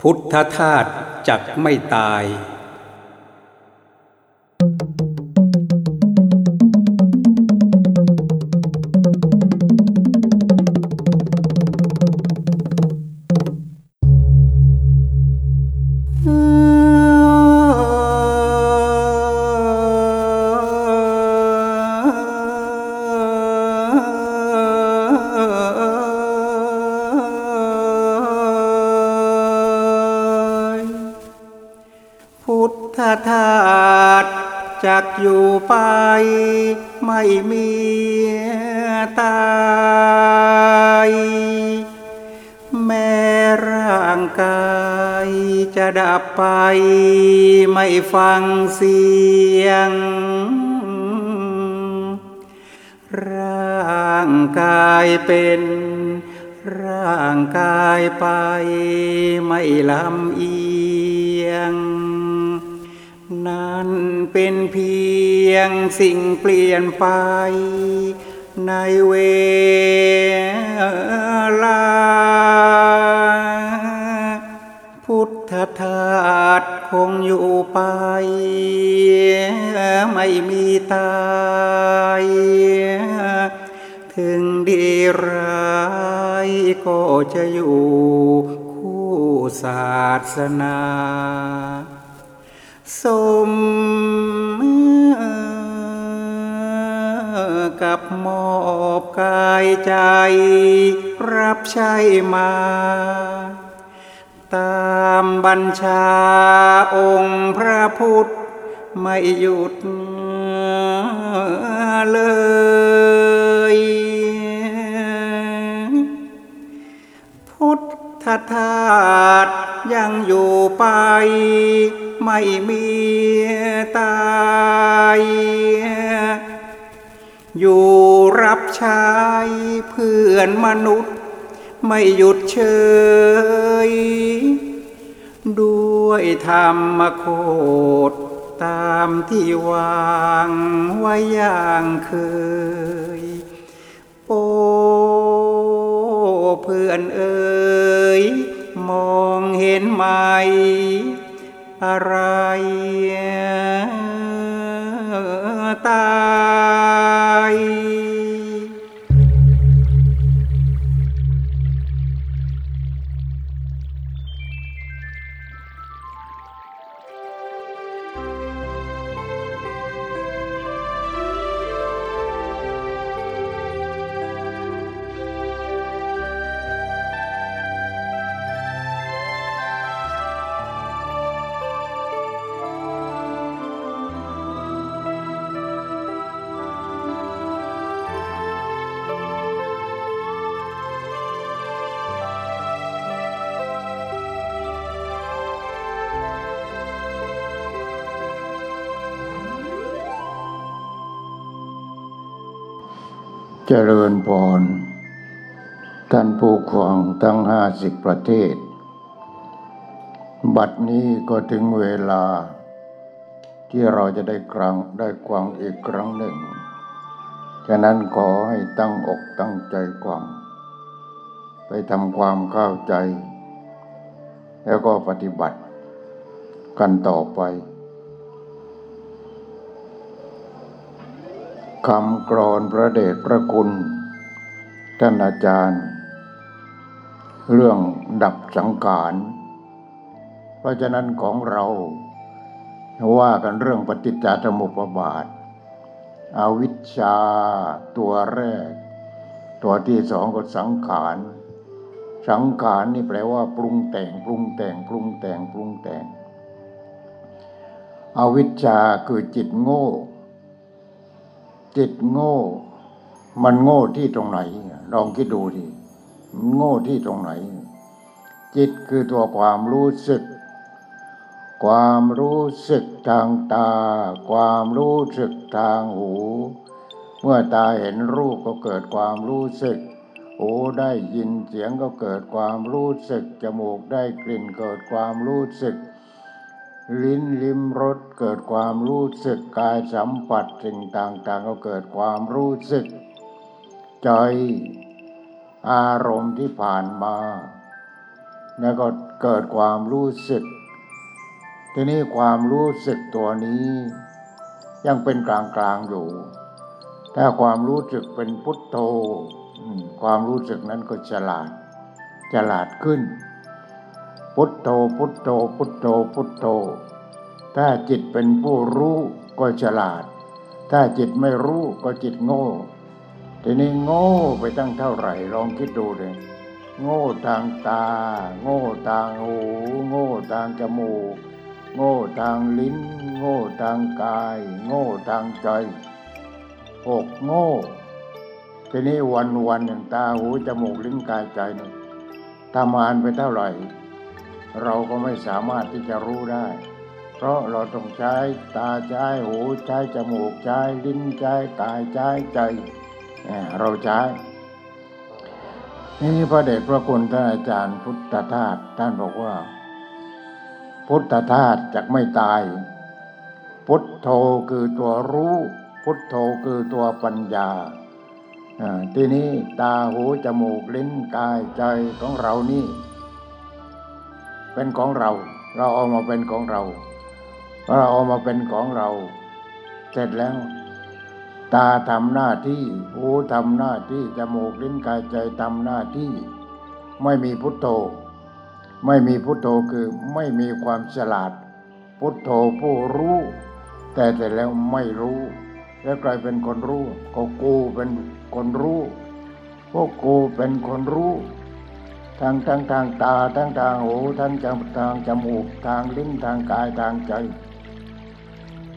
พุทธทาสจักไม่ตาย ลำเอียง นั่นเป็นเพียงสิ่งเปลี่ยนไป ในเวลา พุทธทาสคงอยู่ไป ไม่มีตายถึงดีร้ายก็จะอยู่ ศาสนาสมกับมอบกายใจ รับใช้มา ตามบัญชาองค์พระพุทธ ไม่หยุดเลย ทธทาสยังอยู่ไป ไม่มีตาย อยู่รับใช้เพื่อนมนุษย์ ไม่หยุดเฉยด้วยธรรมโคดตามที่วางไว้อย่างเคย โอ้เพื่อนเอ๋ ไหม อะไร ริญพร ท่านผู้ครองทั้งห้าสิบประเทศ บัดนี้ก็ถึงเวลา ที่เราจะได้กรังได้กวางอีกครั้งหนึ่ง ฉะนั้นขอให้ตั้งอกตั้งใจกวาง ไปทำความเข้าใจ แล้วก็ปฏิบัติกันต่อไป คำกรอนพระเดชพระคุณ ท่านอาจารย์ เรื่องดับสังขาร เพราะฉะนั้นของเราว่ากันเรื่องปฏิจจสมุปบาทอาวิชชาตัวแรก ตัวที่สองก็สังขาร สังขารนี่แปลว่าปรุงแต่งปรุงแต่งปรุงแต่งปรุงแต่ง อวิชชาคือจิตโง่ จิตโง่ มันโง่ที่ตรงไหน ลองคิดดูดิมันโง่ที่ตรงไหน จิตคือตัวความรู้สึก ความรู้สึกทางตา ความรู้สึกทางหู เมื่อตาเห็นรูปก็เกิดความรู้สึกหูได้ยินเสียงก็เกิดความรู้สึก จมูกได้กลิ่นเกิดความรู้สึก ลิ้นลิ้มรสเกิดความรู้สึกกายสัมผัสสิ่งต่างๆ ก็เกิดความรู้สึก ใจอารมณ์ที่ผ่านมา แล้วก็เกิดความรู้สึก ทีนี้ความรู้สึกตัวนี้ ยังเป็นกลางๆอยู่ ถ้าความรู้สึกเป็นพุทโธความรู้สึกนั้นก็ฉลาดฉลาดขึ้น พุทโธพุทโธพุทโธพุทโธ ถ้าจิตเป็นผู้รู้ก็ฉลาด ถ้าจิตไม่รู้ก็จิตโง่ ทีนี้โง่ไปตั้งเท่าไหร่ลองคิดดูเลยโง่ทางตา โง่ทางหู โง่ทางจมูก โง่ทางลิ้น โง่ทางกาย โง่ทางใจหกโง่ ทีนี้วันวันหนึ่งตาหูจมูกลิ้นกายใจเนี่ยทำงานไปเท่าไหร่ เราก็ไม่สามารถที่จะรู้ได้ เพราะเราต้องใช้ตาใช้หูใช้จมูกใช้ลิ้นใช้กายใช้ใจ เราใช้นี่พระเดชพระคุณท่านอาจารย์พุทธทาสท่านบอกว่า พุทธทาสจะไม่ตาย พุทโธคือตัวรู้ พุทโธคือตัวปัญญาอ่าทีนี้ตาหูจมูกลิ้นกายใจของเรานี่ เป็นของเรา เราเอามาเป็นของเรา เราเอามาเป็นของเรา เสร็จแล้ว ตาทำหน้าที่ หูทำหน้าที่ จมูกลิ้นกายใจทำหน้าที่ ไม่มีพุทโธ ไม่มีพุทโธคือไม่มีความฉลาด พุทโธผู้รู้ แต่เสร็จแล้วไม่รู้ แล้วกลายเป็นคนรู้ก็กูเป็นคนรู้พวกกูเป็นคนรู้ ทางทางทางตาทางทางหูทางจมทางจมูกทางลิ้นทางกายทางใจ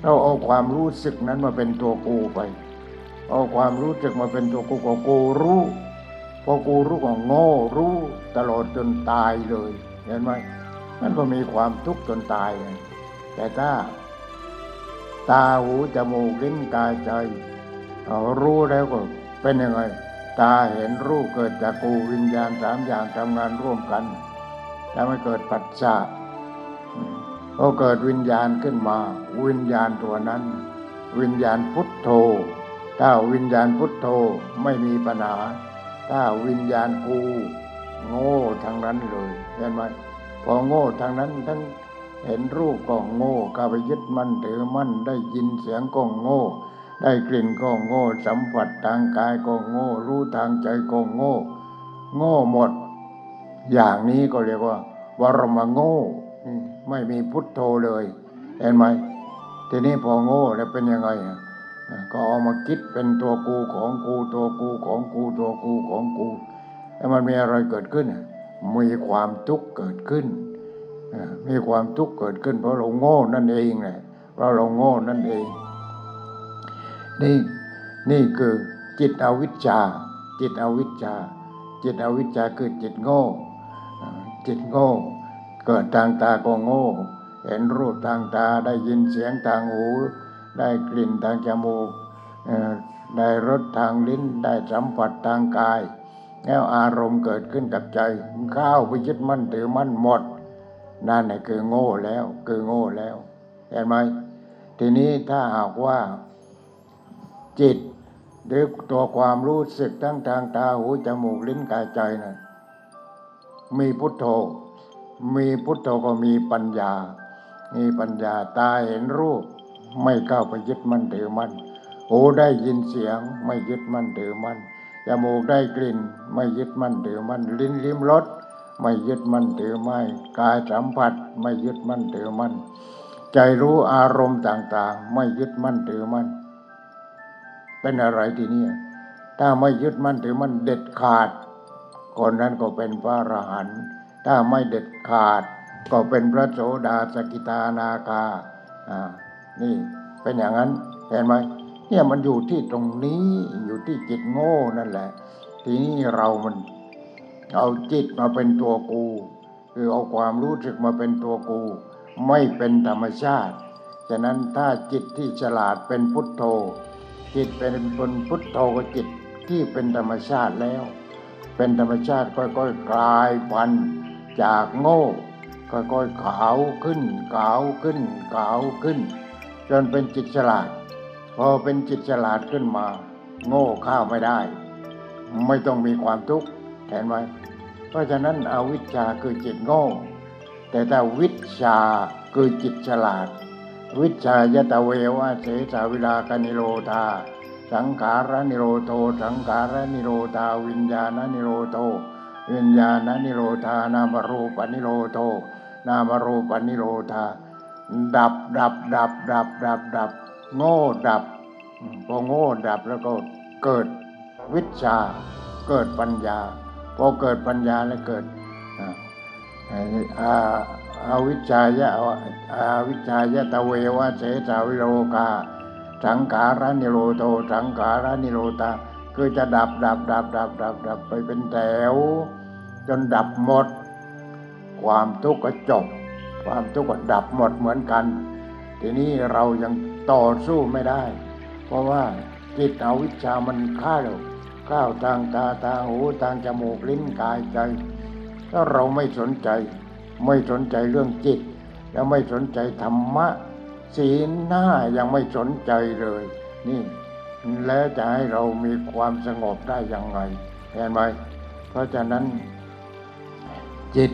เราเอาความรู้สึกนั้นมาเป็นตัวกูไป เอาความรู้สึกมาเป็นตัวกูก็กูรู้พอกูรู้ก็โง่รู้ตลอดจนตายเลยเห็นไหมมันก็มีความทุกข์จนตายไงแต่ถ้า ตาหูจมูกลิ้นกายใจเอารู้แล้วก็เป็นยังไง ตาเห็นรูปเกิดจากกูวิญญาณสามอย่างทำงานร่วมกันทำให้เกิดปัจจาพอเกิดวิญญาณขึ้นมา วิญญาณตัวนั้น วิญญาณพุทโธ ถ้าวิญญาณพุทโธไม่มีปัญหา ถ้าวิญญาณกู โง่ทั้งนั้นเลยเห็นไหมพอโง่ทั้งนั้นทั้งเห็นรูปก็โง่เข้าไปยึดมั่นถือมั่นได้ยินเสียงก็โง่ ได้กลิ่นก็โง่ สัมผัสทางกายก็โง่ รู้ทางใจก็โง่ โง่หมด อย่างนี้ก็เรียกว่าวรมาโง่ไม่มีพุทโธเลย เห็นไหมทีนี้พอโง่แล้วเป็นยังไงก็เอามาคิดเป็นตัวกูของกูตัวกูของกูตัวกูของกูแล้วมันมีอะไรเกิดขึ้นมีความทุกข์เกิดขึ้นมีความทุกข์เกิดขึ้น เพราะเราโง่นั่นเองแหละเพราะเราโง่นั่นเอง นี่นี่คือจิตอวิชชา จิตอวิชชา จิตอวิชชาคือจิตโง่ จิตโง่ เกิดทางตาก็โง่ เห็นรูปทางตาได้ยินเสียงทางหู ได้กลิ่นทางจมูกได้รสทางลิ้นได้สัมผัสทางกาย แล้วอารมณ์เกิดขึ้นกับใจเข้าวไปยึดมั่นถือมั่นหมด นั่นแหละคือโง่แล้วคือโง่แล้ว เห็นไหมทีนี้ถ้าหากว่า จิต หรือตัวความรู้สึกทั้งทางตาหูจมูกลิ้นกายใจนะมีพุทโธ มีพุทโธก็มีปัญญา มีปัญญาตาเห็นรูป ไม่เข้าไปยึดมั่นถือมั่นหูได้ยินเสียง ไม่ยึดมั่นถือมั่นจมูกได้กลิ่น ไม่ยึดมั่นถือมั่นลิ้นลิ้มรสไม่ยึดมั่นถือไม่กายสัมผัส ไม่ยึดมั่นถือมั่นใจรู้อารมณ์ต่างๆ ไม่ยึดมั่นถือมั่น เป็นอะไรทีนี้ถ้าไม่ยึดมั่นถือมันเด็ดขาด คนนั้นก็เป็นพระอรหันต์ถ้าไม่เด็ดขาด ก็เป็นพระโสดาสกิทานาคาอ่านี่เป็นอย่างนั้นเห็นไหมเนี่ยมันอยู่ที่ตรงนี้อยู่ที่จิตโง่นั่นแหละ ทีนี้เรามัน เอาจิตมาเป็นตัวกู คือเอาความรู้สึกมาเป็นตัวกู ไม่เป็นธรรมชาติ ฉะนั้นถ้าจิตที่ฉลาดเป็นพุทโธ จิตเป็นบนพุทโธจิตที่เป็นธรรมชาติแล้ว เป็นธรรมชาติค่อยๆกลายพันธุ์จากโง่ค่อยๆขาวขึ้นขาวขึ้นขาวขึ้น จนเป็นจิตฉลาด พอเป็นจิตฉลาดขึ้นมา โง่ข้าวไม่ได้ ไม่ต้องมีความทุกข์เห็นไหมเพราะฉะนั้นอวิชชาคือจิตโง่ แต่ถ้าวิชาคือจิตฉลาด วิชายตะเววะเสสาวิลากนิโรธา สังขารนิโรโทสังขารนิโรธาวิญญาณนิโรโทวิญญาณนิโรธานามรูปนิโรโทนามรูปนิโรธา ดับดับดับดับดับดับโง่ดับพอโง่ดับแล้วก็เกิดวิชาเกิดปัญญาพอเกิดปัญญาแล้วเกิด อาอาวิชายะอาวิชายะตะเววะเสสาวิโรกา สังขารนิโรโทสังขารนิโรธาคือจะดับดับดับดับดับดับไปเป็นแถว จนดับหมด ความทุกข์ก็จบ ความทุกข์ก็ดับหมดเหมือนกัน ทีนี้เรายังต่อสู้ไม่ได้ เพราะว่าจิตอวิชชามันฆ่าเราข้าวทางตาทางหูทางจมูกลิ้นกายใจ ถ้าเราไม่สนใจ ไม่สนใจเรื่องจิต แล้วไม่สนใจธรรมะ ศีลหน้ายังไม่สนใจเลย นี่แล้วจะให้เรามีความสงบได้ยังไงเห็นไหมเพราะฉะนั้น จิต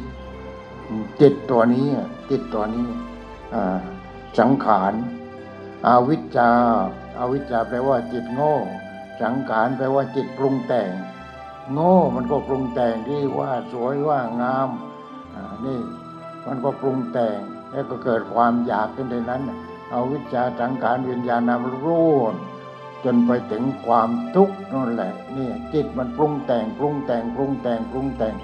จิตตัวนี้จิตตัวนี้สังขารอาวิชชาอาวิชชาแปลว่าจิตโง่ สังขารแปลว่าจิตปรุงแต่ง โง่มันก็ปรุงแต่งที่ว่าสวยว่างามนี่มันก็ปรุงแต่งแล้วก็เกิดความอยากขึ้นในนั้น เอาวิชาสังขารวิญญาณนามรูนจนไปถึงความทุกข์นั่นแหละนี่จิตมันปรุงแต่งปรุงแต่งปรุงแต่งปรุงแต่ง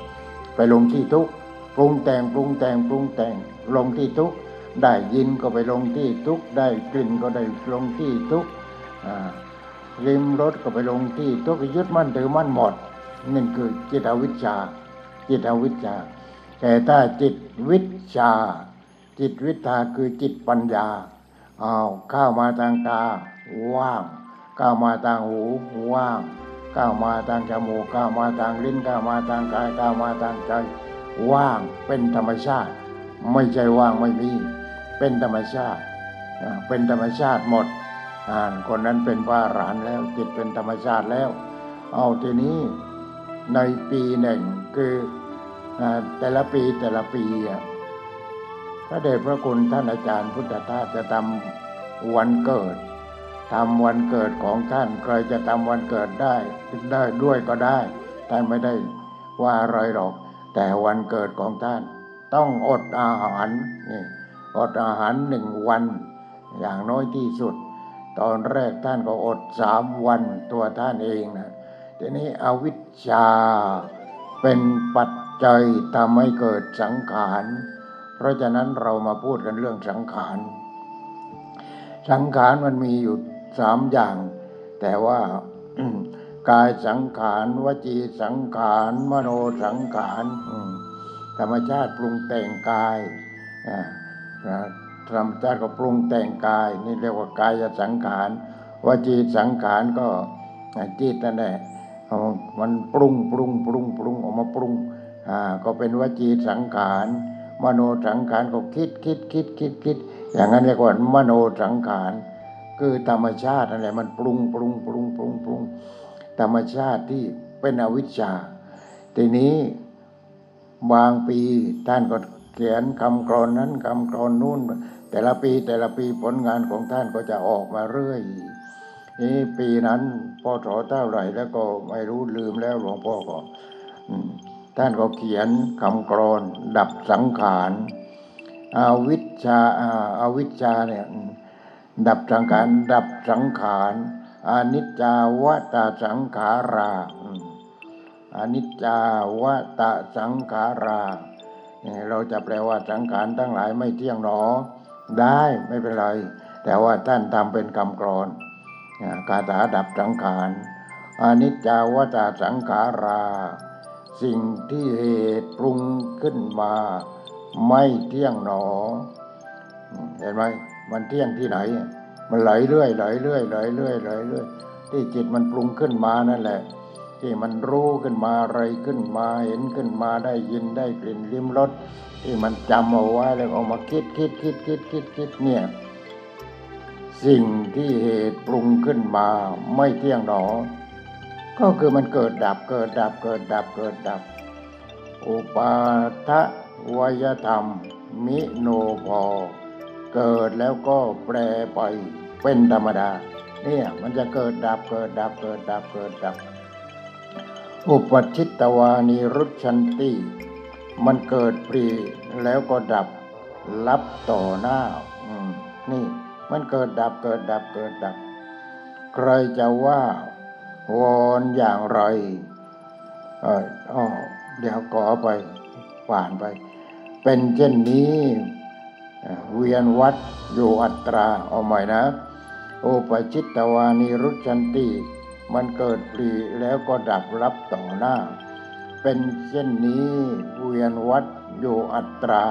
ไปลงที่ทุกข์ปรุงแต่งปรุงแต่งปรุงแต่งลงที่ทุกข์ได้ยินก็ไปลงที่ทุกข์ได้กลิ่นก็ได้ลงที่ทุกข์ริมรถก็ไปลงที่ทุกข์ยึดมั่นถือมั่นหมด นั่นคือจิตอวิชชา จิตอวิชชา แต่ถ้าจิตวิชา จิตวิชาคือจิตปัญญาเอาเข้ามาทางตาว่างเข้ามาทางหูว่างเข้ามาทางจมูกเข้ามาทางลิ้นเข้ามาทางกายเข้ามาทางใจว่างเป็นธรรมชาติ ไม่ใช่ว่างไม่มี เป็นธรรมชาติ เป็นธรรมชาติหมดอ่านคนนั้นเป็นพระอรหันต์แล้วจิตเป็นธรรมชาติแล้ว เอาทีนี้ ในปีหนึ่งคือแต่ละปีแต่ละปีอะพระเดชพระคุณท่านอาจารย์พุทธทาสจะทำวันเกิดทำวันเกิดของท่านใครจะทำวันเกิดได้ได้ด้วยก็ได้ ท่านไม่ได้ว่าอะไรหรอก แต่วันเกิดของท่าน ต้องอดอาหารนี่อดอาหารหนึ่งวัน อย่างน้อยที่สุด ตอนแรกท่านก็อดสามวันตัวท่านเองนะ ทีนี้อวิชชาเป็นปัจจัยทำให้เกิดสังขาร เพราะฉะนั้นเรามาพูดกันเรื่องสังขาร สังขารมันมีอยู่สามอย่าง แต่ว่ากายสังขารวจีสังขารมโนสังขารธรรมชาติปรุงแต่งกายธรรมชาติก็ปรุงแต่งกาย นี่เรียกว่ากายสังขารวจีสังขารก็จิตนั่นแหละ มันปรุงปรุงปรุงปรุงออกมาปรุงอ่าก็เป็นวจีสังขารมโนสังขารก็คิดคิดคิดคิดคิดอย่างนั้นเรียกว่ามโนสังขารคือธรรมชาตินั่นแหละมันปรุงปรุงปรุงปรุงปรุงธรรมชาติที่เป็นอวิชชา ทีนี้บางปีท่านก็เขียนคำกรอนนั้นคำกรอนนู้นแต่ละปีแต่ละปีผลงานของท่านก็จะออกมาเรื่อย นี่ปีนั้นพอถอเท่าไหร่แล้วก็ไม่รู้ลืมแล้วหลวงพ่อก็ท่านก็เขียนคำกรอนดับสังขารอาวิชชาอาวิชชาเนี่ยดับสังขารดับสังขารอนิจจาวตาสังขาราอนิจจาวตาสังขาราเราจะแปลว่าสังขารทั้งหลายไม่เที่ยงหนอ ได้ไม่เป็นไร แต่ว่าท่านทำเป็นคำกรอน คาถาดับสังขารอนิจจาวตาสังขารา สิ่งที่เหตุปรุงขึ้นมา ไม่เที่ยงหนอ เห็นไหมมันเที่ยงที่ไหน มันไหลเรื่อยไหลเรื่อยไหลเรื่อยไหลเรื่อยที่จิตมันปรุงขึ้นมานั่นแหละ ที่มันรู้ขึ้นมาอะไรขึ้นมาเห็นขึ้นมาได้ยินได้กลิ่นลิ้มรสที่มันจำเอาไว้แล้วเอามาคิดคิดคิดคิดคิดคิดเนี่ย สิ่งที่เหตุปรุงขึ้นมาไม่เที่ยงหนอ ก็คือมันเกิดดับเกิดดับเกิดดับเกิดดับ อุปาทะวยธรรม มิโนพอ เกิดแล้วก็แปรไปเป็นธรรมดา เนี่ยมันจะเกิดดับเกิดดับเกิดดับเกิดดับ อุปชิตตวานิรุชันติมันเกิดปรีแล้วก็ดับรับต่อหน้า อืม นี่ มันเกิดดับเกิดดับเกิดดับ ใครจะว่าวอนอย่างไร เอออ๋อเดี๋ยวขอไปผ่านไป เป็นเช่นนี้เอ่อเวียนวัดอยู่อัตราเอาใหม่นะ โอปชิตตวานิรุชันติมันเกิดปรีแล้วก็ดับรับต่อหน้า เป็นเช่นนี้เวียนวัดอยู่อัตรา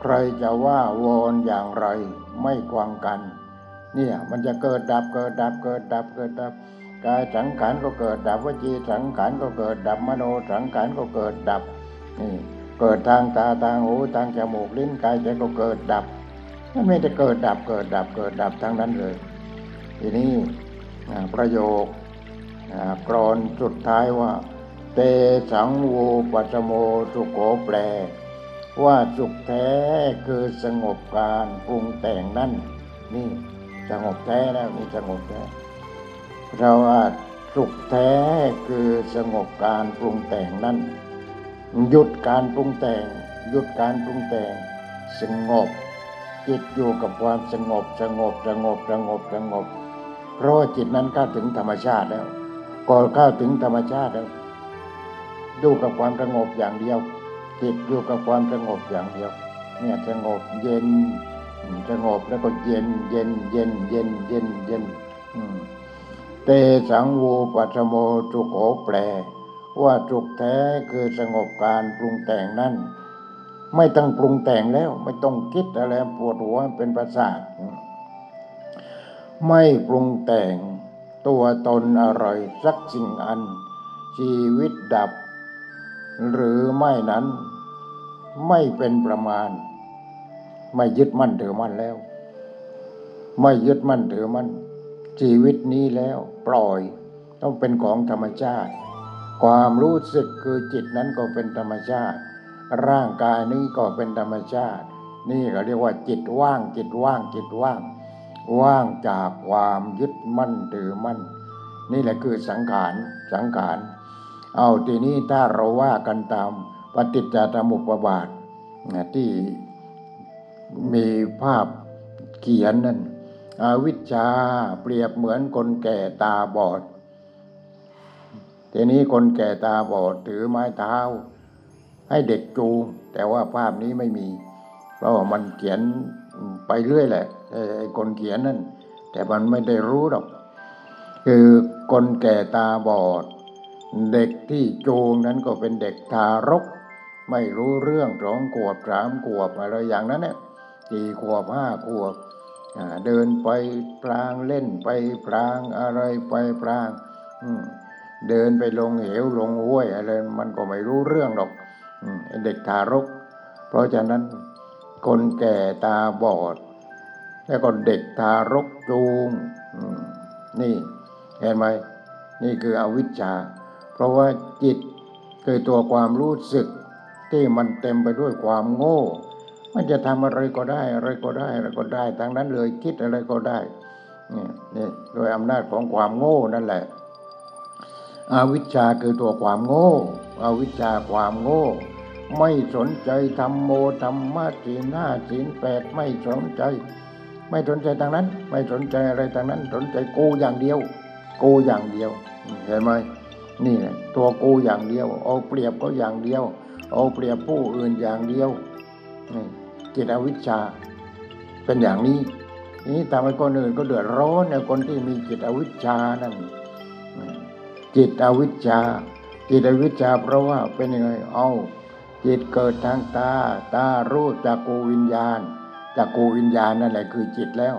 ใครจะว่าวอนอย่างไร ไม่กวางกัน เนี่ยมันจะเกิดดับเกิดดับเกิดดับเกิดดับกายสังขารก็เกิดดับวจีสังขารก็เกิดดับมโนสังขารก็เกิดดับนี่เกิดทางตาทางหูทางจมูกลิ้นกายใจก็เกิดดับมันไม่ได้เกิดดับเกิดดับเกิดดับทั้งนั้นเลย ทีนี้ประโยคกรอนสุดท้ายว่า เตสังโวปัสโมสุโขแปล ว่าสุขแท้คือสงบการปรุงแต่งนั่น นี่สงบแท้แล้วนี่สงบแท้เราว่าสุขแท้คือสงบการปรุงแต่งนั่น หยุดการปรุงแต่ง หยุดการปรุงแต่ง สงบ จิตอยู่กับความสงบสงบสงบสงบสงบ เพราะจิตนั้นเข้าถึงธรรมชาติแล้วก่อนเข้าถึงธรรมชาติแล้วอยู่กับความสงบอย่างเดียว จิตอยู่กับความสงบอย่างเดียวเนี่ยสงบเย็นสงบแล้วก็เย็นเย็นเย็นเย็นเย็นเย็นเตสังวูปัสโมสุโขแปล ว่าสุขแท้คือสงบการปรุงแต่งนั่นไม่ต้องปรุงแต่งแล้วไม่ต้องคิดอะไรปวดหัวเป็นประสาทไม่ปรุงแต่งตัวตนอะไรสักสิ่งอัน ชีวิตดับ หรือไม่นั้น ไม่เป็นประมาณ ไม่ยึดมั่นถือมั่นแล้ว ไม่ยึดมั่นถือมั่นชีวิตนี้แล้วปล่อยต้องเป็นของธรรมชาติ ความรู้สึกคือจิตนั้นก็เป็นธรรมชาติ ร่างกายนี้ก็เป็นธรรมชาติ นี่เขาเรียกว่าจิตว่างจิตว่างจิตว่าง ว่างจากความยึดมั่นถือมั่น นี่แหละคือสังขารสังขารเอาทีนี้ถ้าเราว่ากันตาม ปฏิจจสมุปบาทนะที่มีภาพเขียนนั่นอวิชชาเปรียบเหมือนคนแก่ตาบอด ทีนี้คนแก่ตาบอดถือไม้เท้า ให้เด็กจูงแต่ว่าภาพนี้ไม่มี เพราะามันเขียนไปเรื่อยแหละไอ้ไอ้คนเขียนนั่น แต่มันไม่ได้รู้หรอก คือคนแก่ตาบอด เด็กที่จูงนั้นก็เป็นเด็กทารก ไม่รู้เรื่องสองขวบสามขวบอะไรอย่างนั้นเนี่ยสี่ขวบห้าขวบเดินไปพลางเล่นไปพลางอะไรไปพลางเดินไปลงเหวลงห้วยอะไรมันก็ไม่รู้เรื่องหรอกอเด็กทารก เพราะฉะนั้นคนแก่ตาบอด แล้วก็เด็กทารกจูงนี่เห็นไหมนี่คืออวิชชา เพราะว่าจิตคือตัวความรู้สึก ที่มันเต็มไปด้วยความโง่ มันจะทำอะไรก็ได้ อะไรก็ได้อะไรก็ได้ทั้งนั้นเลยคิดอะไรก็ได้นี่นี่โดยอำนาจของความโง่นั่นแหละอวิชชาคือตัวความโง่อวิชชาความโง่ ไม่สนใจธรรมโมธรรมะศีลห้าศีลแปดไม่สนใจ ไม่สนใจทางนั้น ไม่สนใจอะไรทางนั้น สนใจกูอย่างเดียวกูอย่างเดียวเห็นไหมนี่แหละตัวกูอย่างเดียว เอาเปรียบก็อย่างเดียว เอาเปรียบผู้อื่นอย่างเดียวจิตอวิชชาเป็นอย่างนี้นี่ทำให้คนอื่นก็เดือดร้อนเนี่ยคนที่มีจิตอวิชชานั่นจิตอวิชชา จิตอวิชชา เพราะว่าเป็นยังไงเอาจิตเกิดทางตา ตารู้จากกูวิญญาณจากกูวิญญาณนั่นแหละคือจิตแล้ว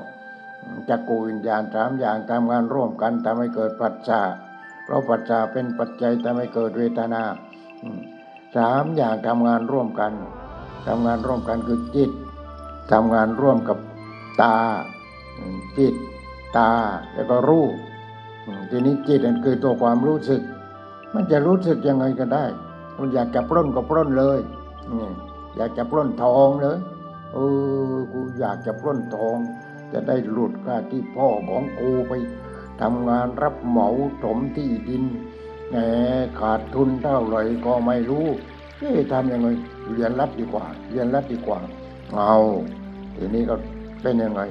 จักกูวิญญาณสามอย่างทำงานร่วมกันทำให้เกิดปัจจาเพราะปัจจาเป็นปัจจัยทำให้เกิดเวทนา สามอย่างทำงานร่วมกันทำงานร่วมกันคือจิตทำงานร่วมกับตา จิต ตาแล้วก็รู้ทีนี้จิตนั่นคือตัวความรู้สึก มันจะรู้สึกยังไงก็ได้มันอยากจะปล้นก็ปล้นเลยอยากจะปล้นทองเลยเออกูอยากจะปล้นทอง จะได้หลุดค่าที่พ่อของกูไปทำงานรับเหมาถมที่ดิน แหมขาดทุนเท่าไหร่ก็ไม่รู้เอ๊ะทำยังไงเรียนรัดดีกว่า เรียนรัดดีกว่า เอาทีนี้ก็เป็นยังไง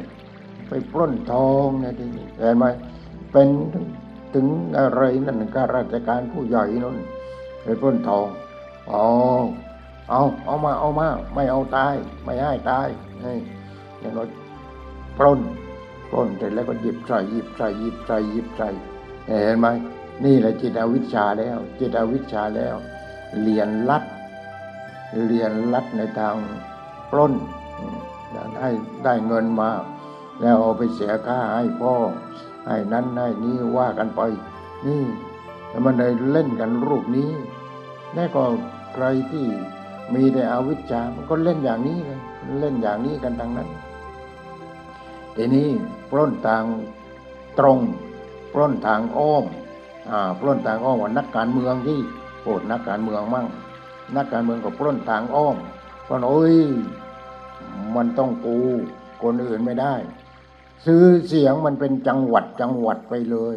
ไปปล้นทองเนี่ยทีนี้เห็นไหมเป็นถึงอะไรนั่นข้ารราชการผู้ใหญ่นั่นไปปล้นทองเอาเอาเอามาเอามา ไม่เอาตาย ไม่ให้ตายนี่แล้วก็ปล้นปล้นเสร็จแล้วก็หยิบใส่หยิบใส่หยิบใส่หยิบใส่เห็นไหม นี่แหละจิตอวิชชาแล้ว จิตอวิชชาแล้วเรียนรัดเรียนรัดในทางปล้นอืมได้ได้เงินมา แล้วเอาไปเสียค่าให้พ่อให้นั้นให้นี้ว่ากันไป นี่แล้วมันเลยเล่นกันรูปนี้แล้วก็ใครที่มีแต่อวิชชามันก็เล่นอย่างนี้เลยเล่นอย่างนี้กันทั้งนั้นทีนี้ปล้นทางตรง ปล้นทางอ้อม ปล้นทางอ้อมว่านักการเมืองที่โปรดนักการเมืองมั่ง นักการเมืองก็ปล้นทางอ้อมเพราะโอ้ยมันต้องกูคนอื่นไม่ได้ ซื้อเสียงมันเป็นจังหวัดจังหวัดไปเลย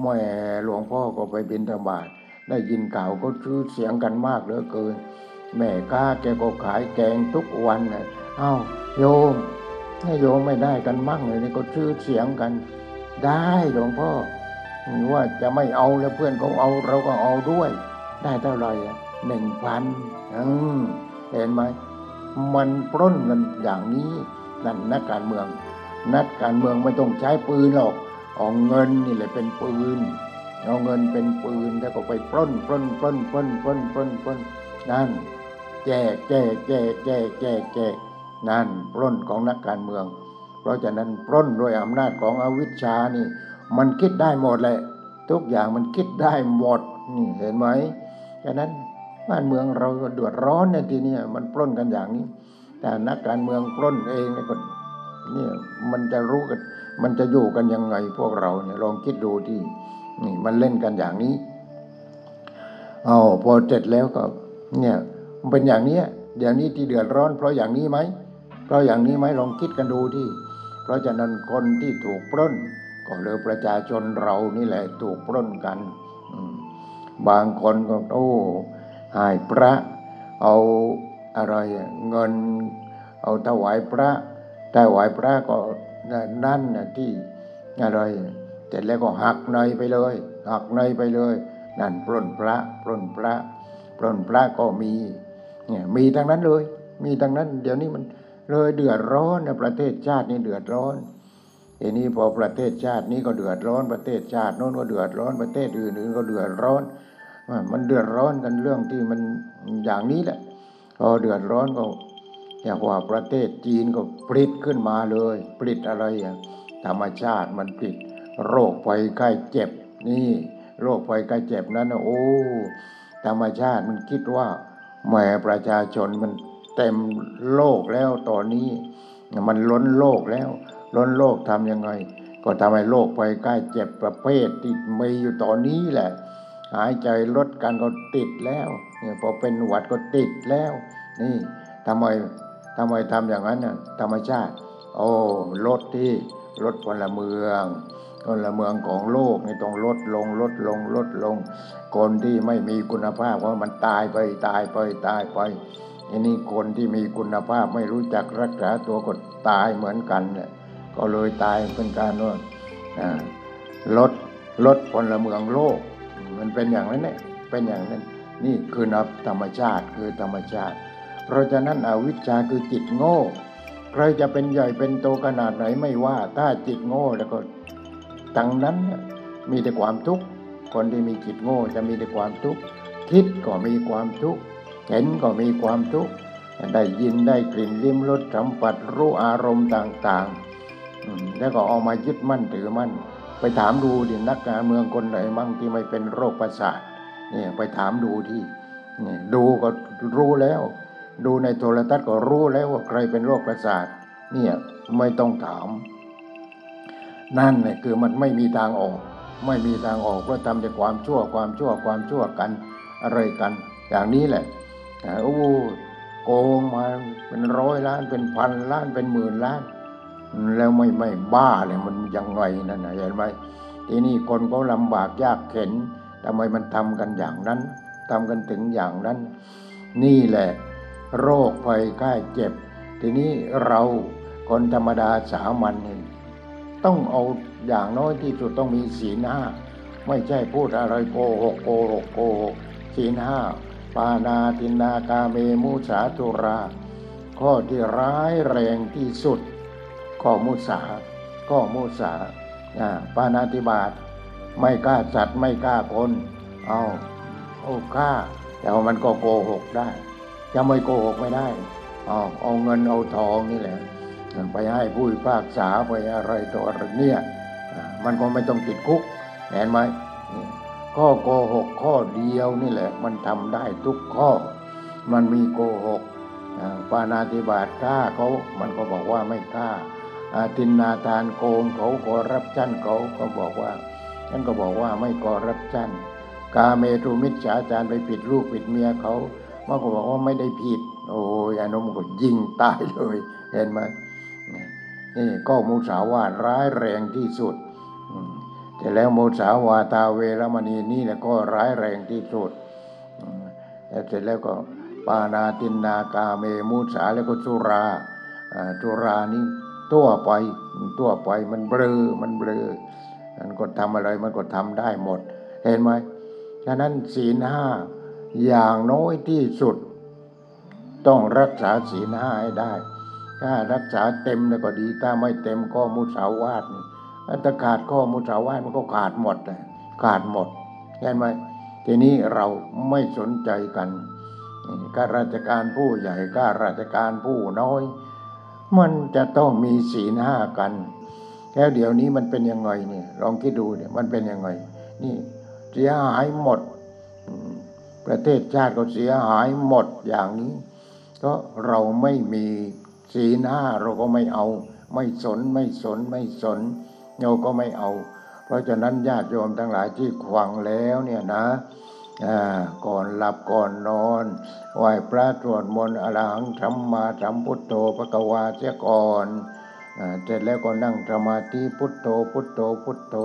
แม่หลวงพ่อก็ไปบินธบาตได้ยินข่าวก็ซื้อเสียงกันมากเหลือเกิน แม่ค้าแกก็ขายแกงทุกวันนะเอ้าโยมให้โยมไม่ได้กันมั่งเลยนี่ก็ซื้อเสียงกัน ได้หลวงพ่อ ว่าจะไม่เอาแล้วเพื่อนเขาเอาเราก็เอาด้วย ได้เท่าไหร่หนึ่งพันเห็นไหมมันปล้นกันอย่างนี้นั่นนักการเมือง นักการเมืองไม่ต้องใช้ปืนหรอกเอาเงินนี่แหละเป็นปืนเอาเงินเป็นปืนแล้วก็ไปปล้นปล้นปล้นปล้นปล้นปล้นปล้นนั่นแจกแจกแจกแจกแจกแจกนั่นปล้นของนักการเมือง เพราะฉะนั้นปล้นด้วยอำนาจของอวิชชานี่ มันคิดได้หมดแหละ ทุกอย่างมันคิดได้หมดนี่เห็นไหมฉะนั้นบ้านเมืองเราก็เดือดร้อนในทีเนี้มันปล้นกันอย่างนี้ แต่นักการเมืองปล้นเองเนี่ยก็เนี่ยมันจะรู้กัน มันจะอยู่กันยังไงพวกเราเนี่ยลองคิดดูที่นี่มันเล่นกันอย่างนี้เอาพอเสร็จแล้วก็ เนี่ยมันเป็นอย่างนี้เดี๋ยวนี้ที่เดือดร้อน เพราะอย่างนี้ไหมเพราะอย่างนี้ไหมลองคิดกันดูที่ เพราะฉะนั้นคนที่ถูกปล้น ก็เลยประชาชนเรานี่แหละถูกปล้นกัน บางคนก็โอ้หายพระ เอาอะไรเงิน เอาถวายพระถวายพระก็นั่นนะที่อะไรเสร็จแล้วก็หักเนยไปเลย หักเนยไปเลย นั่นปล้นพระปล้นพระปล้นพระก็มีเนี่ยมีทั้งนั้นเลย มีทั้งนั้น เดี๋ยวนี้มันเลยเดือดร้อนนะประเทศชาตินี่เดือดร้อน ทีนี้พอประเทศชาตินี้ก็เดือดร้อนประเทศชาติโน้นก็เดือดร้อนประเทศอื่นๆก็เดือดร้อน มันเดือดร้อนกันเรื่องที่มันอย่างนี้แหละพอเดือดร้อนก็อย่างว่าประเทศจีนก็ผลิตขึ้นมาเลยผลิตอะไรอะธรรมชาติมันผลิตโรคภัยไข้เจ็บนี่ โรคภัยไข้เจ็บนั้นโอ้ธรรมชาติมันคิดว่าแหมประชาชนมันเต็มโลกแล้วตอนนี้ มันล้นโลกแล้ว ล้นโลกทำยังไง ก็ทำให้โรคภัยไข้เจ็บประเภทที่มีอยู่ตอนนี้แหละ หายใจลดกันก็ติดแล้วเนี่ยพอเป็นหวัดก็ติดแล้ว นี่ทำไมทำไมทำอย่างนั้นน่ะธรรมชาติ โอ้ลดที่ลดพลเมืองพลเมืองของโลกนี่ต้องลดลงลดลงลดลง คนที่ไม่มีคุณภาพเพราะมันตายไปตายไปตายไปอันนี้คนที่มีคุณภาพไม่รู้จักรักษาตัวก็ตายเหมือนกันเนี่ย ก็เลยตายเป็นการว่าลดลดพลเมืองโลก มันเป็นอย่างนั้นเนี่ยเป็นอย่างนั้น นี่คือนับธรรมชาติคือธรรมชาติ เพราะฉะนั้นอวิชชาคือจิตโง่ใครจะเป็นใหญ่เป็นโตขนาดไหนไม่ว่า ถ้าจิตโง่แล้วก็ทั้งนั้นเนี่ยมีแต่ความทุกข์คนที่มีจิตโง่จะมีแต่ความทุกข์คิดก็มีความทุกข์เห็นก็มีความทุกข์ได้ยินได้กลิ่นลิ้มรสสัมผัสรู้อารมณ์ต่าง ๆ แล้วก็เอามายึดมั่นถือมั่น ไปถามดูดินักการเมืองคนไหนมั่งที่ไม่เป็นโรคประสาทเนี่ยไปถามดูที่เนี่ยดูก็รู้แล้ว ดูในโทรทัศน์ก็รู้แล้วว่าใครเป็นโรคประสาทเนี่ยไม่ต้องถาม นั่นเนี่ยคือมันไม่มีทางออก ไม่มีทางออกเพราะทำแต่ความชั่วความชั่วความชั่วกันอะไรกัน อย่างนี้แหละอ่าโอ้โกงมาเป็นร้อยล้านเป็นพันล้านเป็นหมื่นล้าน แล้วไม่ไม่บ้าเลยมันยังไงนั่นนะเห็นไหมทีนี้คนเขาลำบากยากเข็นทำไมมันทำกันอย่างนั้นทำกันถึงอย่างนั้น นี่แหละ โรคภัยไข้เจ็บ ทีนี้เราคนธรรมดาสามัญนี่ต้องเอาอย่างน้อยที่สุดต้องมีศีลห้าไม่ใช่พูดอะไรโกหกโกหกโกหกศีลห้าปานาตินากาเมมุสาตุรา ข้อที่ร้ายแรงที่สุด ข้อมุสาข้อมุสาปานาติบาตไม่กล้าสัตว์ไม่กล้าคน เอาโอ้กล้าแต่ว่ามันก็โกหกได้ จะไม่โกหกไม่ได้ เอาเอาเงินเอาทองนี่แหละ ไปให้ผู้พิพากษาไปอะไรต่ออะไรเนี่ยมันก็ไม่ต้องติดคุกเห็นไหมข้อโกหกข้อเดียวนี่แหละ มันทำได้ทุกข้อ มันมีโกหกปานาติบาตกล้าเขามันก็บอกว่าไม่กล้า ตินนาทานโกงเขาขอรับชั่นเขาก็บอกว่าฉันก็บอกว่าไม่ขอรับชั่นกาเมตุมิจฉาจารไปผิดลูกผิดเมียเขามันก็บอกว่าไม่ได้ผิด โอ้ยอนนั้นมันก็ยิงตายเลยเห็นไหมนี่ก็มุสาวาทร้ายแรงที่สุดแต่แล้วมุสาวาตาเวรมณีนี่แหละก็ร้ายแรงที่สุดแล้วเสร็จแล้วก็ปานาตินนากาเมมุสาแล้วก็สุราอ่าสุรานี่ ตัวไปตัวไปมันเบลอมันเบลอมันก็ทำอะไรมันก็ทำได้หมด เห็นไหมฉะนั้นศีลห้าอย่างน้อยที่สุด ต้องรักษาศีลห้าให้ได้ ถ้ารักษาเต็มเนี่ยก็ดี ถ้าไม่เต็มก็มุสาวาทนี่ถ้าขาดข้อมุสาวาทมันก็ขาดหมดเลยขาดหมดเห็นไหมทีนี้เราไม่สนใจกันข้าราชการผู้ใหญ่ข้าราชการผู้น้อย มันจะต้องมีศีลห้ากัน แล้วเดี๋ยวนี้มันเป็นยังไงเนี่ย ลองคิดดูเนี่ยมันเป็นยังไง นี่เสียหายหมด ประเทศชาติก็เสียหายหมดอย่างนี้ก็เราไม่มีศีลห้าเราก็ไม่เอา ไม่สนไม่สนไม่สนเราก็ไม่เอา เพราะฉะนั้นญาติโยมทั้งหลายที่ขวังแล้วเนี่ยนะ ก่อนหลับก่อนนอนไหว้พระสวดมนต์อรหังธรรมมาสัมพุทโธพระกวาเสียก่อนเสร็จแล้วก็นั่งสมาธิพุทโธพุทโธพุทโธ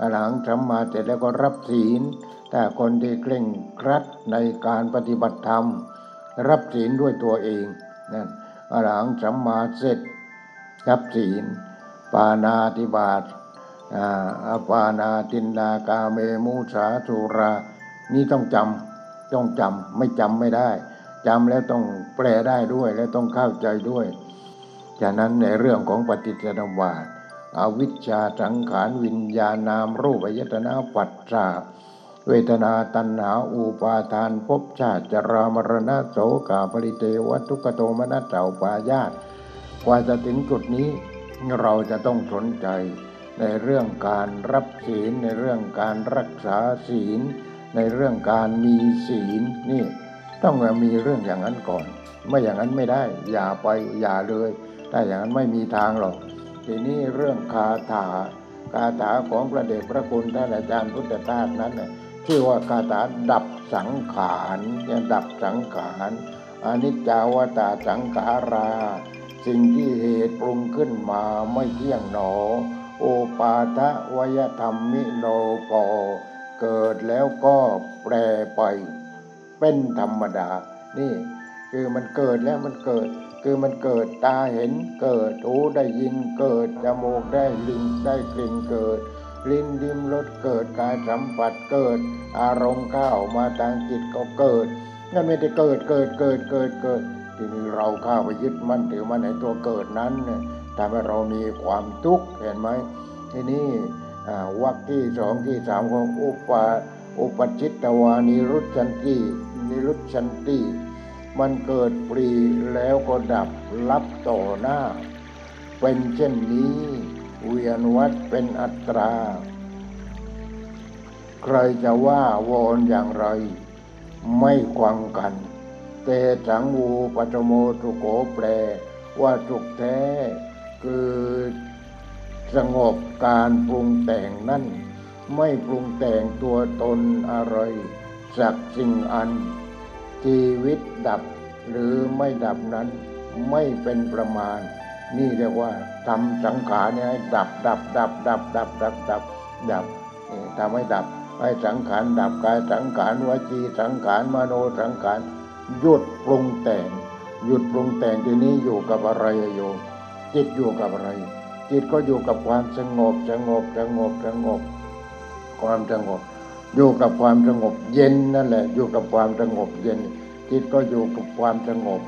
อรหังสัมมาเสร็จแล้วก็รับศีลแต่คนที่เคร่งครัดในการปฏิบัติธรรม รับศีลด้วยตัวเองนั่นอรหังสัมมาเสร็จรับศีล ปานาติบาตอาปานาตินนากาเมมุสาสุรา นี่ต้องจำต้องจำไม่จำไม่ได้จำแล้วต้องแปลได้ด้วย และต้องเข้าใจด้วยฉะนั้นในเรื่องของปฏิจจสมบาทอวิชชาสังขารวิญญาณนามรูปายตนาปัจจาเวทนาตัณหาอุปาทานภพชาติจรามรณะโสกาปริเทวทุกโทมนัสเจ้าปายาตกว่าจะถึงจุดนี้เราจะต้องสนใจในเรื่องการรับศีลในเรื่องการรักษาศีล ในเรื่องการมีศีลนี่ต้องมีเรื่องอย่างนั้นก่อน ไม่อย่างนั้นไม่ได้ อย่าไปอย่าเลยถ้าอย่างนั้นไม่มีทางหรอก ทีนี้เรื่องคาถาคาถาของพระเดชพระคุณท่านอาจารย์พุทธทาสนั้นน่ะชื่อว่าคาถาดับสังขารเนี่ยดับสังขารอนิจจาวตาสังขารา สิ่งที่เหตุปรุงขึ้นมาไม่เที่ยงหนอ โอปาทะวยธรรมมิโนปอ เกิดแล้วก็แปรไปเป็นธรรมดา นี่คือมันเกิดแล้วมันเกิด คือมันเกิดตาเห็นเกิดหูได้ยินเกิดจมูกได้ลิ้นได้กลิ่นเกิด ลิ้นดิมรสเกิดกายสัมผัสเกิด อารมณ์เข้ามาทางจิตก็เกิดนั่นไม่ได้เกิดเกิดเกิดเกิดเกิดทีนี้เราเข้าไปยึดมั่นถือมั่นในตัวเกิดนั้นเนี่ยทำให้เรามีความทุกข์เห็นไหมทีนี้อ่ วรรคที่สองที่สามของอุปาอุปจิตตวานิรุชันตินิรุชันติ มันเกิดปรีแล้วก็ดับลับต่อหน้า เป็นเช่นนี้ เวียนวัดเป็นอัตรา ใครจะว่าวอนอย่างไร ไม่ควังกันแต่สังวูปัจโมสุโขแปลว่าสุขแท้คือ สงบการปรุงแต่งนั่น ไม่ปรุงแต่งตัวตนอะไรสักสิ่งอัน ชีวิตดับหรือไม่ดับนั้นไม่เป็นประมาณ นี่เรียกว่าทำสังขารเนี่ยดับดับดับดับดับดับดับดับนี่ทำให้ดับให้สังขารดับกายสังขารวจีสังขารมโนสังขารหยุดปรุงแต่งหยุดปรุงแต่งทีนี้อยู่กับอะไรโยจิตอยู่กับอะไร จิตก็อยู่กับความสงบสงบสงบสงบ ความสงบ อยู่กับความสงบเย็นนั่นแหละ อยู่กับความสงบเย็น จิตก็อยู่กับความสงบ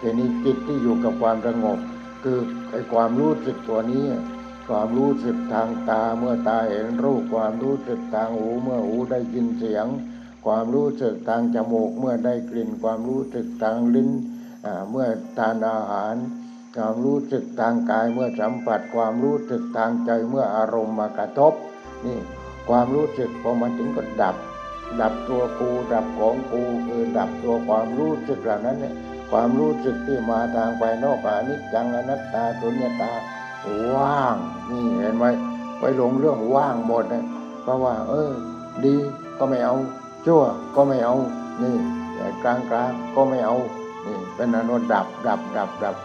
ทีนี้จิตที่อยู่กับความสงบ คือไอ้ความรู้สึกตัวนี้ ความรู้สึกทางตาเมื่อตาเห็นรูปความรู้สึกทางหูเมื่อหูได้ยินเสียง ความรู้สึกทางจมูกเมื่อได้กลิ่น ความรู้สึกทางลิ้นเมื่อทานอาหาร ความรู้สึกทางกายเมื่อสัมผัส ความรู้สึกทางใจเมื่ออารมณ์มากระทบนี่ความรู้สึกพอมันถึงก็ดับ ดับตัวกูดับของกูคือดับตัวความรู้สึกเหล่านั้นเนี่ยความรู้สึกที่มาทางภายนอกอนิจจังอนัตตาสุญญตาว่าง นี่เห็นไหมไปหลงเรื่องว่างหมดเนี่ยเพราะว่า เออ ดีก็ไม่เอา ชั่วก็ไม่เอา นี่กลางกลางก็ไม่เอา นี่เป็นอนุดับดับดับดับ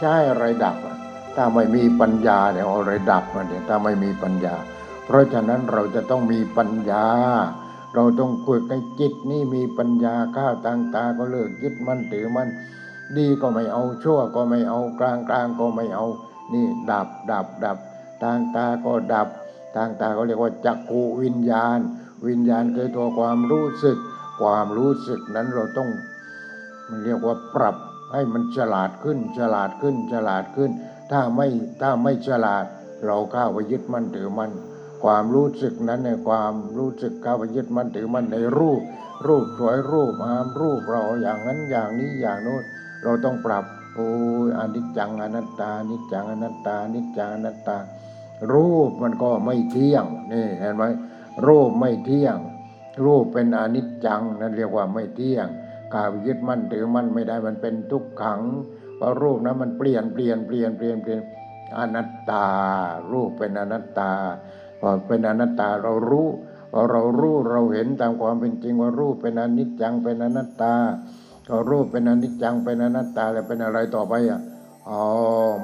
ใช่อะไรดับอะถ้าไม่มีปัญญาเนี่ยอะไรดับมาเนี่ยถ้าไม่มีปัญญา เพราะฉะนั้นเราจะต้องมีปัญญา เราต้องฝึกในจิตนี่มีปัญญาข้าวต่างตาก็เลิกยึดมั่นถือมั่นดีก็ไม่เอาชั่วก็ไม่เอากลางกลางก็ไม่เอา นี่ดับดับดับทางตาก็ดับทางตาเขาเรียกว่าจักกูวิญญาณ วิญญาณคือตัวความรู้สึก ความรู้สึกนั้นเราต้องมันเรียกว่าปรับ ให้มันฉลาดขึ้นฉลาดขึ้นฉลาดขึ้น ถ้าไม่ถ้าไม่ฉลาด เราเข้าไปยึดมั่นถือมั่นความรู้สึกนั้นในความรู้สึกเข้าไปยึดมั่นถือมั่นในรูป รูปสวยรูปงามรูปเราอย่างนั้นอย่างนี้อย่างโน้นเราต้องปรับโอ้ยอนิจจังอนัตตานิจจังอนัตตานิจจังอนัตตา รูปมันก็ไม่เที่ยงนี่เห็นไหมรูปไม่เที่ยง รูปเป็นอนิจจังนั่นเรียกว่าไม่เที่ยง กายยึดมั่นถือมั่นไม่ได้มันเป็นทุกขังเพราะรูปนั้นมันเปลี่ยนเปลี่ยนเปลี่ยนเปลี่ยนเปลี่ยนอนัตตา รูปเป็นอนัตตาพอเป็นอนัตตาเรารู้พอเรารู้เราเห็นตามความเป็นจริงว่ารูปเป็นอนิจจังเป็นอนัตตาก็รูปเป็นอนิจจังเป็นอนัตตาแล้วเป็นอะไรต่อไปอะอ๋อ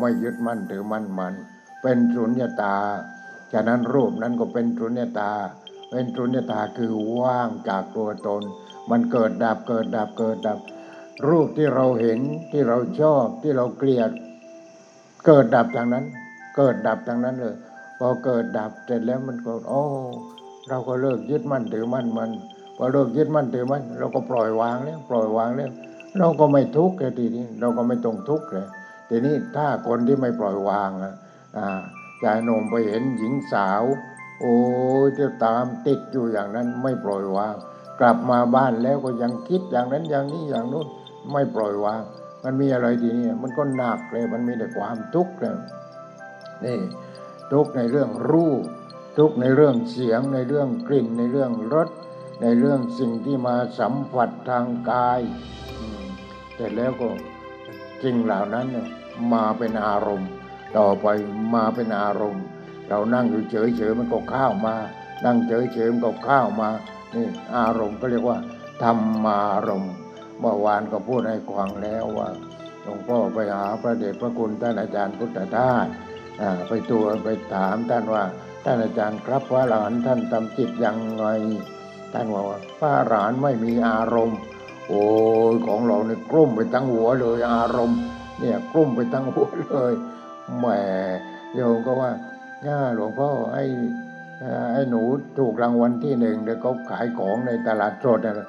ไม่ยึดมั่นถือมั่นมัน เป็นสุญญตาฉะนั้นรูปนั้นก็เป็นสุญญตา เป็นสุญญตาคือว่างจากตัวตน มันเกิดดับเกิดดับเกิดดับ รูปที่เราเห็นที่เราชอบที่เราเกลียด เกิดดับทางนั้น เกิดดับทางนั้นเลยพอเกิดดับเสร็จแล้วมันก็โอ้เราก็เลิกยึดมั่นถือมั่นมันพอเลิกยึดมั่นถือมั่นเราก็ปล่อยวางแล้วปล่อยวางแล้ว เราก็ไม่ทุกข์เลยทีนี้ เราก็ไม่ต้องทุกข์เลยทีนี้ถ้าคนที่ไม่ปล่อยวางอะชายหนุ่มไปเห็นหญิงสาว โอ้ยจะตามติดอยู่อย่างนั้นไม่ปล่อยวาง กลับมาบ้านแล้วก็ยังคิดอย่างนั้นอย่างนี้อย่างนู้นไม่ปล่อยวาง มันมีอะไรทีนี้มันก็หนักเลย มันมีแต่ความทุกข์เลยนี่ทุกในเรื่องรูป ทุกในเรื่องเสียง ในเรื่องกลิ่น ในเรื่องรสในเรื่องสิ่งที่มาสัมผัสทางกายแต่แล้วก็สิ่งเหล่านั้นมาเป็นอารมณ์ ต่อไปมาเป็นอารมณ์ เรานั่งอยู่เฉยๆมันก็ข้าวมา นั่งเฉยๆมันก็ข้าวมานี่อารมณ์ก็เรียกว่าธรรมารมณ์เมื่อวานก็พูดให้ฟังแล้วว่าหลวงพ่อไปหาพระเดชพระคุณท่านอาจารย์พุทธทาสไปตัวไปถามท่านว่าท่านอาจารย์ครับพระหลานท่านทำจิตยังไงท่านบอกว่าพระหลานไม่มีอารมณ์ โอ้ของเราเนี่ยกลุ้มไปทั้งหัวเลยอารมณ์ เนี่ยกลุ้มไปทั้งหัวเลยแหมโยมก็ว่าย่าหลวงพ่อไอ้ ไอ้หนูถูกรางวัลที่หนึ่งเดี๋ยวเขาขายของในตลาดสดนะ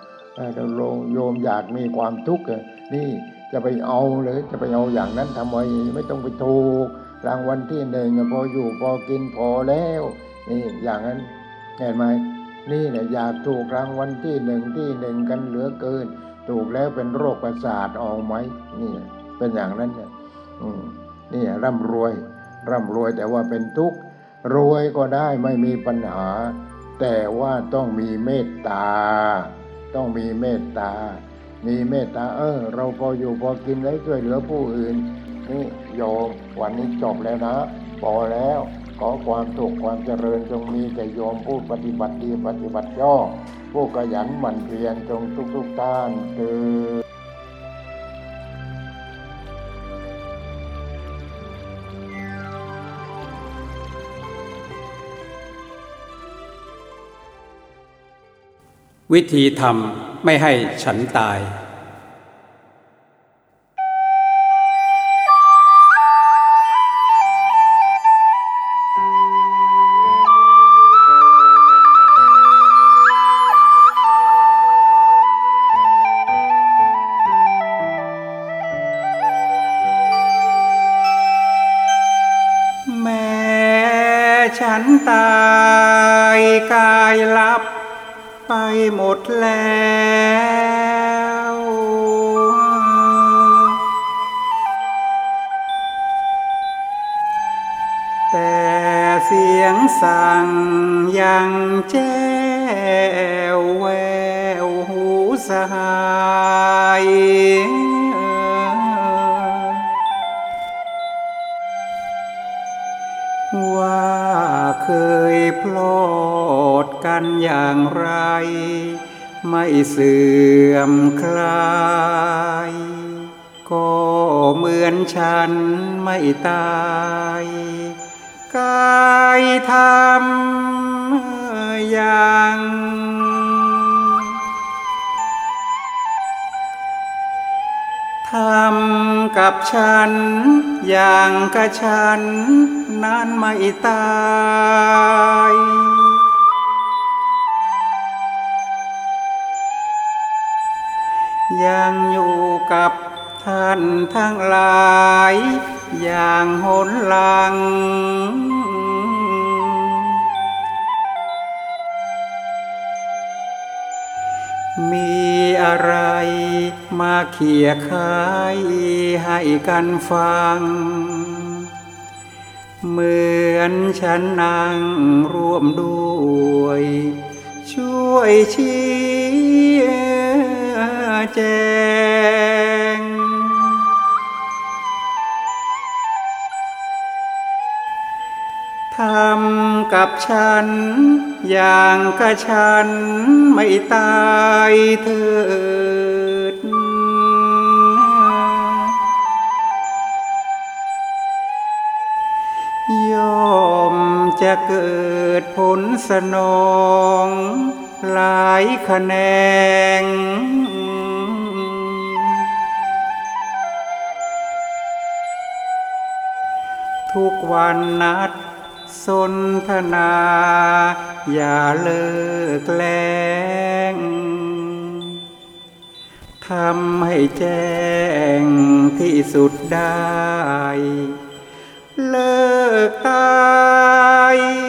เราโยมอยากมีความทุกข์นี่จะไปเอาเลยจะไปเอาอย่างนั้นทำไมไม่ต้องไปถูกรางวัลที่หนึ่งพออยู่พอกินพอแล้วนี่อย่างนั้นเห็นไหมนี่แหละอยากถูกรางวัลที่หนึ่งที่หนึ่งกันเหลือเกิน ถูกแล้วเป็นโรคประสาทออกไหมนี่เป็นอย่างนั้นเนี่ยนี่ร่ำรวยร่ำรวยแต่ว่าเป็นทุกข์ รวยก็ได้ไม่มีปัญหา แต่ว่าต้องมีเมตตา ต้องมีเมตตา มีเมตตาเออ เราพออยู่พอกินแล้วช่วยเหลือผู้อื่น นี่โยมวันนี้จบแล้วนะพอแล้วขอความสุขความเจริญจงมีแก่โยมผู้ปฏิบัติดีปฏิบัติย่อผู้ขยันหมั่นเพียรจงทุกทุกท่านเตือ วิธีทำไม่ให้ฉันตาย ว่าเคยพลอดกันอย่างไร ไม่เสื่อมคลาย ก็เหมือนฉันไม่ตายกายทำอย่างำกับฉัน อย่างกับฉัน นั้นไม่ตายยังอยู่กับท่านทั้งหลาย อย่างหนหลัง อะไร มาเขี่ยคายให้กันฟัง เหมือนฉันนั่งร่วมด้วย ช่วยชี้แจงทำ กับฉัน อย่างกับฉันไม่ตายเถิดยอมจะเกิดผลสนอง หลายแขนง ทุกวันนัด สนทนา อย่าเลิกแลงทำให้แจ้งที่สุดได้ เลิกตาย